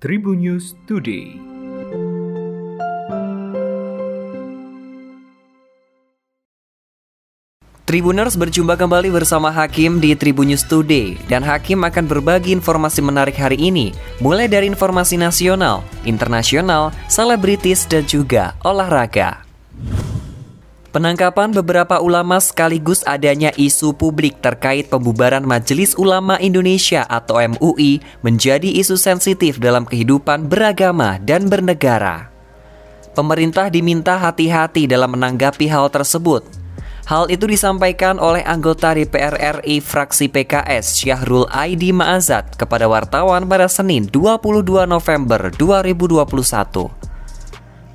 Tribun News Today. Tribuners berjumpa kembali bersama Hakim di Tribun News Today dan Hakim akan berbagi informasi menarik hari ini mulai dari informasi nasional, internasional, selebritis dan juga olahraga. Penangkapan beberapa ulama sekaligus adanya isu publik terkait pembubaran Majelis Ulama Indonesia atau MUI menjadi isu sensitif dalam kehidupan beragama dan bernegara. Pemerintah diminta hati-hati dalam menanggapi hal tersebut Hal itu disampaikan oleh anggota DPR RI fraksi PKS Syahrul Aidi Ma'azat kepada wartawan pada Senin 22 November 2021.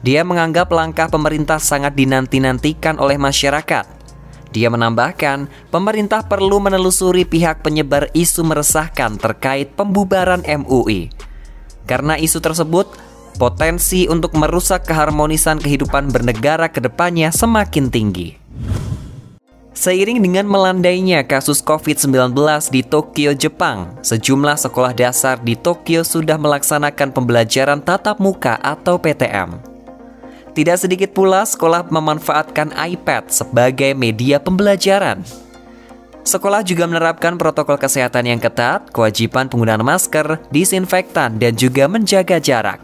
Dia menganggap langkah pemerintah sangat dinanti-nantikan oleh masyarakat. Dia menambahkan, pemerintah perlu menelusuri pihak penyebar isu meresahkan terkait pembubaran MUI. Karena isu tersebut, potensi untuk merusak keharmonisan kehidupan bernegara ke depannya semakin tinggi. Seiring dengan melandainya kasus COVID-19 di Tokyo, Jepang, sejumlah sekolah dasar di Tokyo sudah melaksanakan pembelajaran tatap muka atau PTM. Tidak sedikit pula sekolah memanfaatkan iPad sebagai media pembelajaran. Sekolah juga menerapkan protokol kesehatan yang ketat, kewajiban penggunaan masker, disinfektan, dan juga menjaga jarak.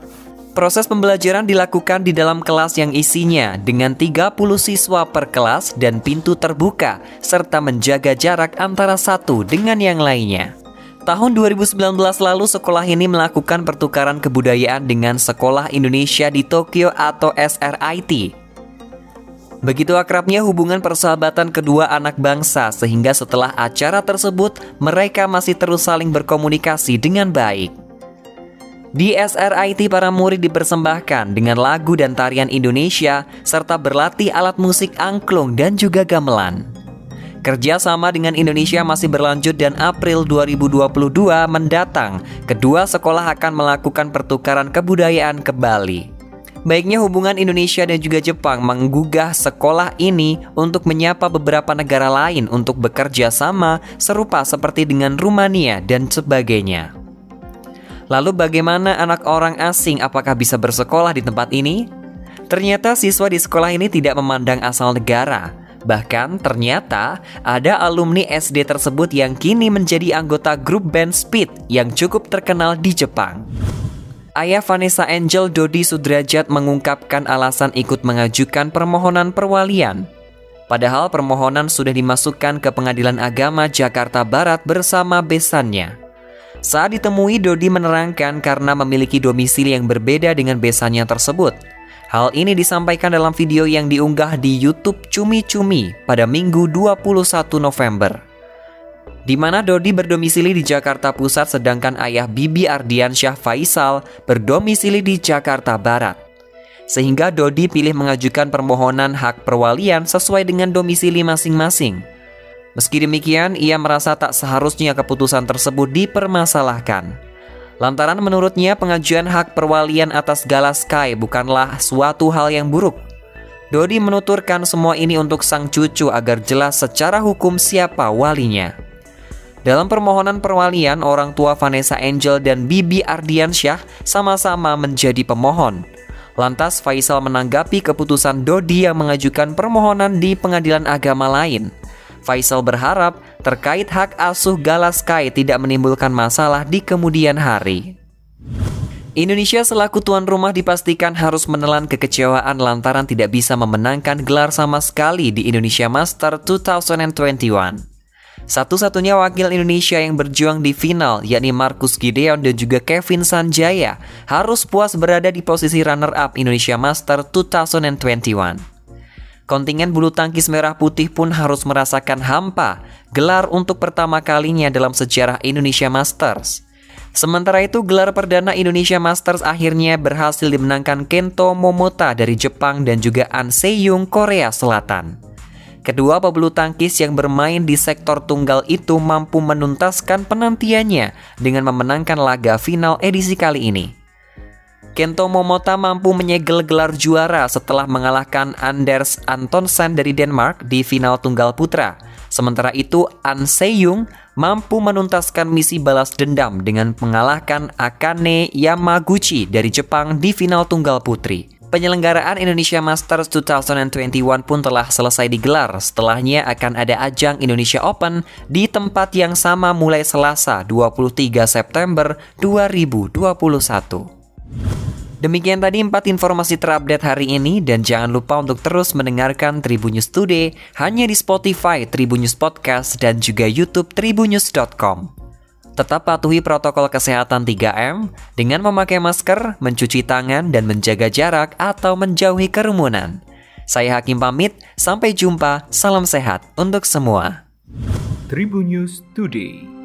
Proses pembelajaran dilakukan di dalam kelas yang isinya dengan 30 siswa per kelas dan pintu terbuka serta menjaga jarak antara satu dengan yang lainnya. Tahun 2019 lalu sekolah ini melakukan pertukaran kebudayaan dengan Sekolah Indonesia di Tokyo atau SRIT. Begitu akrabnya hubungan persahabatan kedua anak bangsa sehingga setelah acara tersebut mereka masih terus saling berkomunikasi dengan baik. Di SRIT para murid dipersembahkan dengan lagu dan tarian Indonesia serta berlatih alat musik angklung dan juga gamelan. Kerja sama dengan Indonesia masih berlanjut dan April 2022 mendatang, kedua sekolah akan melakukan pertukaran kebudayaan ke Bali. Baiknya hubungan Indonesia dan juga Jepang menggugah sekolah ini untuk menyapa beberapa negara lain untuk bekerja sama serupa seperti dengan Rumania dan sebagainya. Lalu bagaimana anak orang asing apakah bisa bersekolah di tempat ini? Ternyata siswa di sekolah ini tidak memandang asal negara. Bahkan ternyata ada alumni SD tersebut yang kini menjadi anggota grup band Speed yang cukup terkenal di Jepang. Ayah Vanessa Angel Dodi Sudrajat mengungkapkan alasan ikut mengajukan permohonan perwalian. Padahal permohonan sudah dimasukkan ke Pengadilan Agama Jakarta Barat bersama besannya. Saat ditemui, Dodi menerangkan karena memiliki domisili yang berbeda dengan besannya tersebut. Hal ini disampaikan dalam video yang diunggah di YouTube Cumi Cumi pada Minggu 21 November. Di mana Dodi berdomisili di Jakarta Pusat sedangkan ayah Bibi Ardiansyah Faisal berdomisili di Jakarta Barat. Sehingga Dodi pilih mengajukan permohonan hak perwalian sesuai dengan domisili masing-masing. Meski demikian, ia merasa tak seharusnya keputusan tersebut dipermasalahkan. Lantaran menurutnya pengajuan hak perwalian atas Gala Sky bukanlah suatu hal yang buruk. Dodi menuturkan semua ini untuk sang cucu agar jelas secara hukum siapa walinya. Dalam permohonan perwalian, orang tua Vanessa Angel dan Bibi Ardiansyah sama-sama menjadi pemohon. Lantas Faisal menanggapi keputusan Dodi yang mengajukan permohonan di pengadilan agama lain – Faisal berharap terkait hak asuh Galaskai tidak menimbulkan masalah di kemudian hari. Indonesia selaku tuan rumah dipastikan harus menelan kekecewaan lantaran tidak bisa memenangkan gelar sama sekali di Indonesia Master 2021. Satu-satunya wakil Indonesia yang berjuang di final, yakni Marcus Gideon dan juga Kevin Sanjaya, harus puas berada di posisi runner-up Indonesia Master 2021. Kontingen bulu tangkis merah putih pun harus merasakan hampa gelar untuk pertama kalinya dalam sejarah Indonesia Masters. Sementara itu, gelar perdana Indonesia Masters akhirnya berhasil dimenangkan Kento Momota dari Jepang dan juga An Seyung Korea Selatan. Kedua pebulu tangkis yang bermain di sektor tunggal itu mampu menuntaskan penantiannya dengan memenangkan laga final edisi kali ini. Kento Momota mampu menyegel gelar juara setelah mengalahkan Anders Antonsen dari Denmark di final tunggal putra. Sementara itu, An Seyung mampu menuntaskan misi balas dendam dengan mengalahkan Akane Yamaguchi dari Jepang di final tunggal putri. Penyelenggaraan Indonesia Masters 2021 pun telah selesai digelar. Setelahnya akan ada ajang Indonesia Open di tempat yang sama mulai Selasa 23 September 2021. Demikian tadi empat informasi terupdate hari ini dan jangan lupa untuk terus mendengarkan Tribunnews Today hanya di Spotify, Tribunnews Podcast dan juga YouTube tribunnews.com. Tetap patuhi protokol kesehatan 3M dengan memakai masker, mencuci tangan, dan menjaga jarak atau menjauhi kerumunan. Saya Hakim pamit, sampai jumpa, salam sehat untuk semua. Tribun News Today.